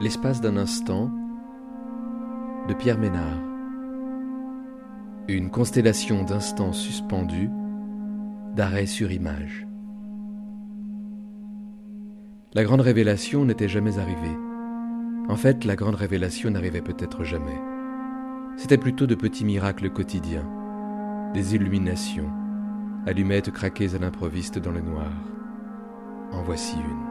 L'espace d'un instant de Pierre Ménard. Une constellation d'instants suspendus d'arrêt sur image. La grande révélation n'était jamais arrivée. En fait, la grande révélation n'arrivait peut-être jamais. C'était plutôt de petits miracles quotidiens, des illuminations, allumettes craquées à l'improviste dans le noir. En voici une.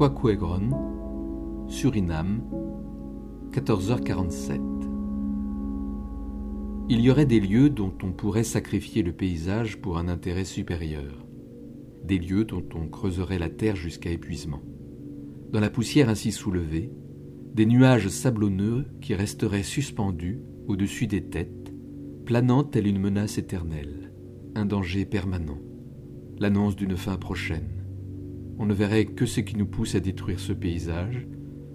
Quaquegron, Suriname, 14h47. Il y aurait des lieux dont on pourrait sacrifier le paysage pour un intérêt supérieur, des lieux dont on creuserait la terre jusqu'à épuisement. Dans la poussière ainsi soulevée, des nuages sablonneux qui resteraient suspendus au-dessus des têtes, planant telle une menace éternelle, un danger permanent, l'annonce d'une fin prochaine on ne verrait que ce qui nous pousse à détruire ce paysage,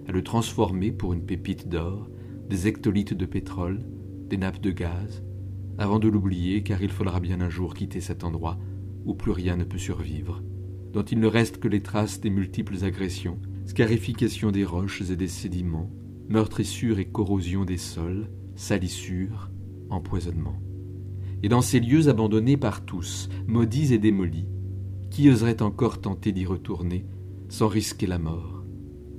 à le transformer pour une pépite d'or, des hectolitres de pétrole, des nappes de gaz, avant de l'oublier car il faudra bien un jour quitter cet endroit où plus rien ne peut survivre, dont il ne reste que les traces des multiples agressions, scarification des roches et des sédiments, meurtrissure et corrosion des sols, salissure, empoisonnement. Et dans ces lieux abandonnés par tous, maudits et démolis, qui oserait encore tenter d'y retourner sans risquer la mort?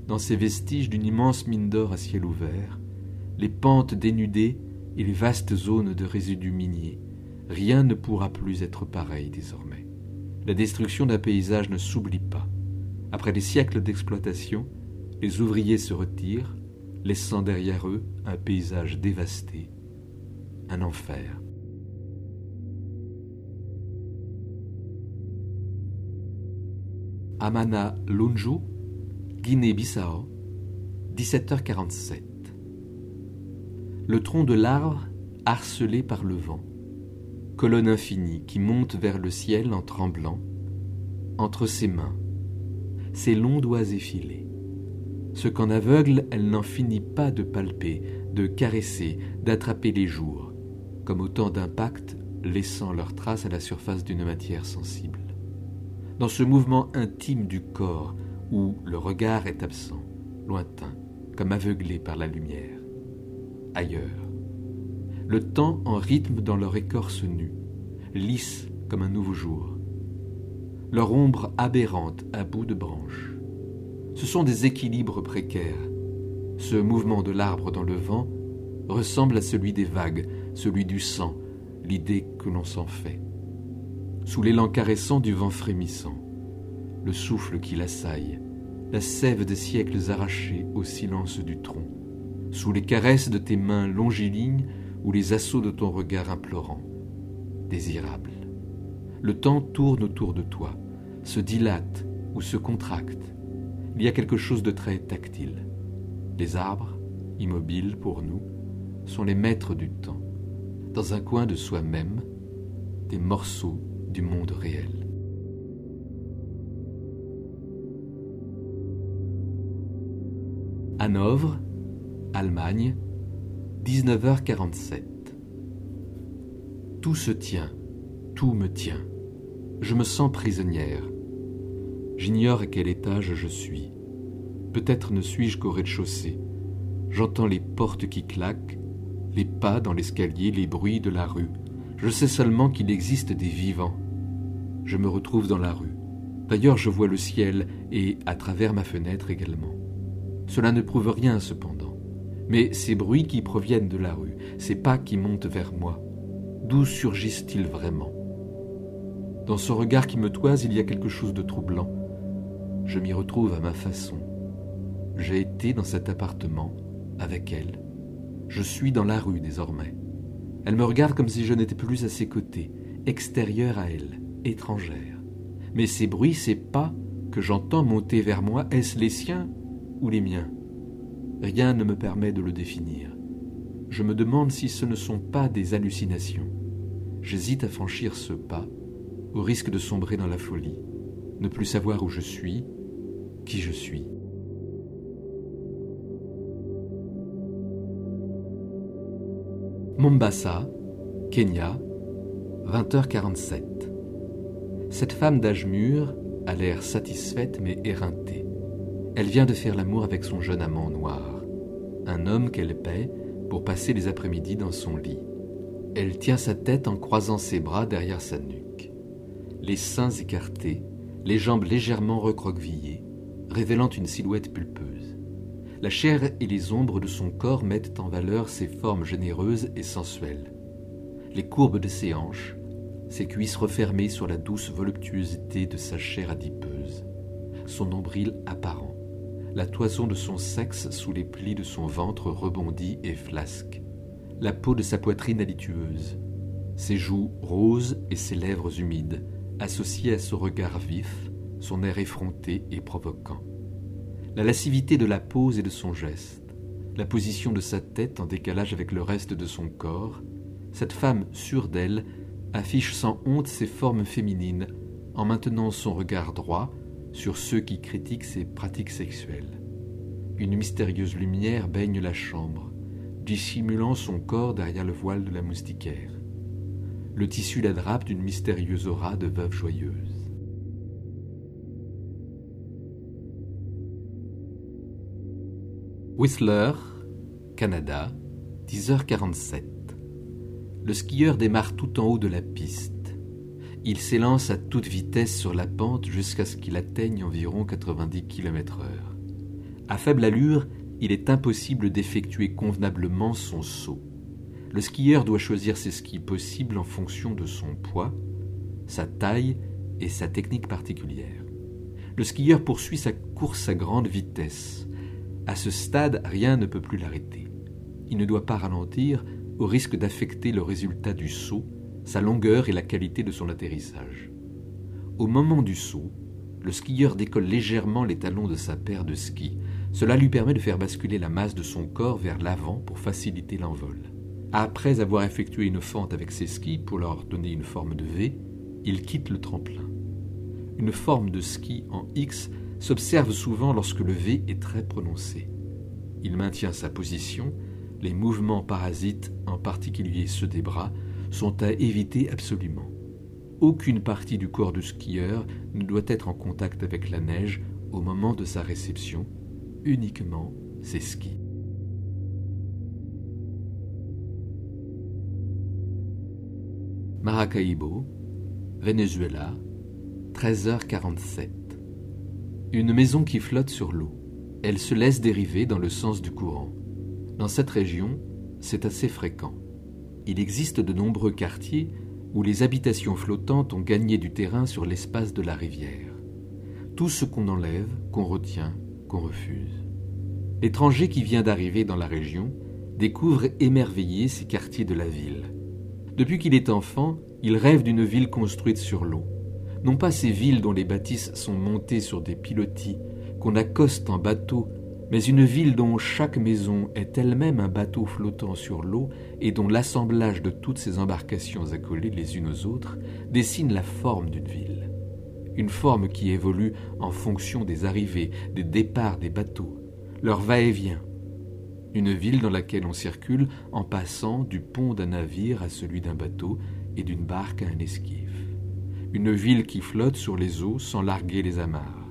Dans ces vestiges d'une immense mine d'or à ciel ouvert, les pentes dénudées et les vastes zones de résidus miniers, rien ne pourra plus être pareil désormais. La destruction d'un paysage ne s'oublie pas. Après des siècles d'exploitation, les ouvriers se retirent, laissant derrière eux un paysage dévasté, un enfer. Amana Lunju, Guinée-Bissau, 17h47. Le tronc de l'arbre harcelé par le vent, colonne infinie qui monte vers le ciel en tremblant, entre ses mains, ses longs doigts effilés. Ce qu'en aveugle elle n'en finit pas de palper, de caresser, d'attraper les jours, comme autant d'impacts laissant leurs traces à la surface d'une matière sensible dans ce mouvement intime du corps où le regard est absent, lointain, comme aveuglé par la lumière. Ailleurs, le temps en rythme dans leur écorce nue, lisse comme un nouveau jour. Leur ombre aberrante à bout de branches. Ce sont des équilibres précaires. Ce mouvement de l'arbre dans le vent ressemble à celui des vagues, celui du sang, l'idée que l'on s'en fait sous l'élan caressant du vent frémissant, le souffle qui l'assaille, la sève des siècles arrachés au silence du tronc, sous les caresses de tes mains longilignes ou les assauts de ton regard implorant, désirable. Le temps tourne autour de toi, se dilate ou se contracte. Il y a quelque chose de très tactile. Les arbres, immobiles pour nous, sont les maîtres du temps. Dans un coin de soi-même, des morceaux du monde réel. Hanovre, Allemagne, 19h47. Tout se tient, tout me tient. Je me sens prisonnière. J'ignore à quel étage je suis. Peut-être ne suis-je qu'au rez-de-chaussée. J'entends les portes qui claquent, les pas dans l'escalier, les bruits de la rue. Je sais seulement qu'il existe des vivants. Je me retrouve dans la rue. D'ailleurs, je vois le ciel et à travers ma fenêtre également. Cela ne prouve rien cependant. Mais ces bruits qui proviennent de la rue, ces pas qui montent vers moi, d'où surgissent-ils vraiment? Dans ce regard qui me toise, il y a quelque chose de troublant. Je m'y retrouve à ma façon. J'ai été dans cet appartement avec elle. Je suis dans la rue désormais. Elle me regarde comme si je n'étais plus à ses côtés, extérieur à elle, étrangère. Mais ces bruits, ces pas que j'entends monter vers moi, est-ce les siens ou les miens? Rien ne me permet de le définir. Je me demande si ce ne sont pas des hallucinations. J'hésite à franchir ce pas, au risque de sombrer dans la folie, ne plus savoir où je suis, qui je suis. Mombasa, Kenya, 20h47. Cette femme d'âge mûr a l'air satisfaite mais éreintée. Elle vient de faire l'amour avec son jeune amant noir, un homme qu'elle paie pour passer les après-midi dans son lit. Elle tient sa tête en croisant ses bras derrière sa nuque, les seins écartés, les jambes légèrement recroquevillées, révélant une silhouette pulpeuse. La chair et les ombres de son corps mettent en valeur ses formes généreuses et sensuelles les courbes de ses hanches, ses cuisses refermées sur la douce voluptuosité de sa chair adipeuse, son nombril apparent, la toison de son sexe sous les plis de son ventre rebondi et flasque, la peau de sa poitrine alitueuse, ses joues roses et ses lèvres humides, associées à son regard vif, son air effronté et provoquant. La lascivité de la pose et de son geste, la position de sa tête en décalage avec le reste de son corps, cette femme sûre d'elle affiche sans honte ses formes féminines en maintenant son regard droit sur ceux qui critiquent ses pratiques sexuelles. Une mystérieuse lumière baigne la chambre, dissimulant son corps derrière le voile de la moustiquaire. Le tissu la drape d'une mystérieuse aura de veuve joyeuse. Whistler, Canada, 10h47 le skieur démarre tout en haut de la piste. Il s'élance à toute vitesse sur la pente jusqu'à ce qu'il atteigne environ 90 km/h. À faible allure, il est impossible d'effectuer convenablement son saut. Le skieur doit choisir ses skis possibles en fonction de son poids, sa taille et sa technique particulière. Le skieur poursuit sa course à grande vitesse. À ce stade, rien ne peut plus l'arrêter. Il ne doit pas ralentir au risque d'affecter le résultat du saut, sa longueur et la qualité de son atterrissage. Au moment du saut, le skieur décolle légèrement les talons de sa paire de skis. Cela lui permet de faire basculer la masse de son corps vers l'avant pour faciliter l'envol. Après avoir effectué une fente avec ses skis pour leur donner une forme de V, il quitte le tremplin. Une forme de ski en X s'observe souvent lorsque le V est très prononcé. Il maintient sa position les mouvements parasites, en particulier ceux des bras, sont à éviter absolument. Aucune partie du corps du skieur ne doit être en contact avec la neige au moment de sa réception, uniquement ses skis. Maracaibo, Venezuela, 13h47. Une maison qui flotte sur l'eau. Elle se laisse dériver dans le sens du courant. Dans cette région, c'est assez fréquent. Il existe de nombreux quartiers où les habitations flottantes ont gagné du terrain sur l'espace de la rivière. Tout ce qu'on enlève, qu'on retient, qu'on refuse. L'étranger qui vient d'arriver dans la région découvre émerveillé ces quartiers de la ville. Depuis qu'il est enfant, il rêve d'une ville construite sur l'eau. Non pas ces villes dont les bâtisses sont montées sur des pilotis, qu'on accoste en bateau mais une ville dont chaque maison est elle-même un bateau flottant sur l'eau et dont l'assemblage de toutes ces embarcations accolées les unes aux autres dessine la forme d'une ville. Une forme qui évolue en fonction des arrivées, des départs des bateaux, leur va-et-vient. Une ville dans laquelle on circule en passant du pont d'un navire à celui d'un bateau et d'une barque à un esquif. Une ville qui flotte sur les eaux sans larguer les amarres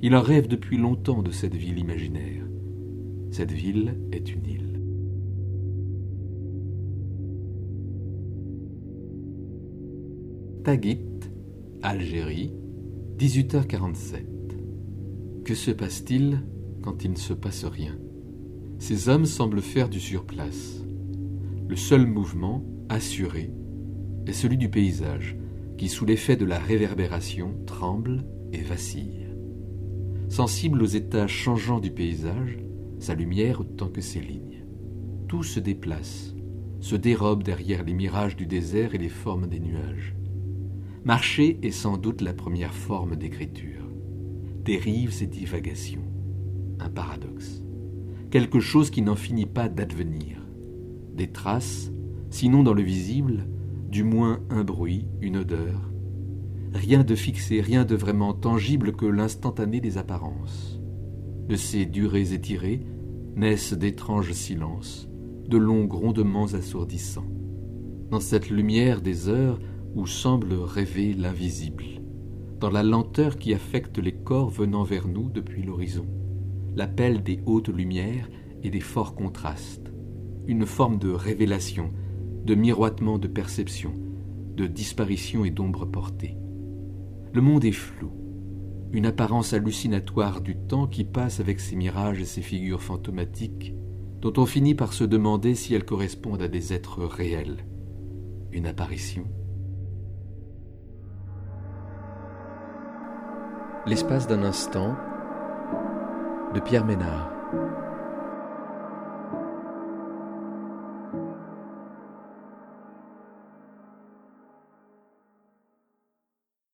il en rêve depuis longtemps de cette ville imaginaire. Cette ville est une île. Taguit, Algérie, 18h47. Que se passe-t-il quand il ne se passe rien? Ces hommes semblent faire du surplace. Le seul mouvement, assuré, est celui du paysage, qui sous l'effet de la réverbération tremble et vacille sensible aux états changeants du paysage, sa lumière autant que ses lignes. Tout se déplace, se dérobe derrière les mirages du désert et les formes des nuages. Marcher est sans doute la première forme d'écriture. Dérives et divagations. Un paradoxe. Quelque chose qui n'en finit pas d'advenir. Des traces, sinon dans le visible, du moins un bruit, une odeur, rien de fixé, rien de vraiment tangible que l'instantané des apparences. De ces durées étirées naissent d'étranges silences, de longs grondements assourdissants. dans cette lumière des heures où semble rêver l'invisible, dans la lenteur qui affecte les corps venant vers nous depuis l'horizon, l'appel des hautes lumières et des forts contrastes, une forme de révélation, de miroitement de perception, de disparition et d'ombre portée. Le monde est flou, une apparence hallucinatoire du temps qui passe avec ses mirages et ses figures fantomatiques, dont on finit par se demander si elles correspondent à des êtres réels. Une apparition L'espace d'un instant de Pierre Ménard.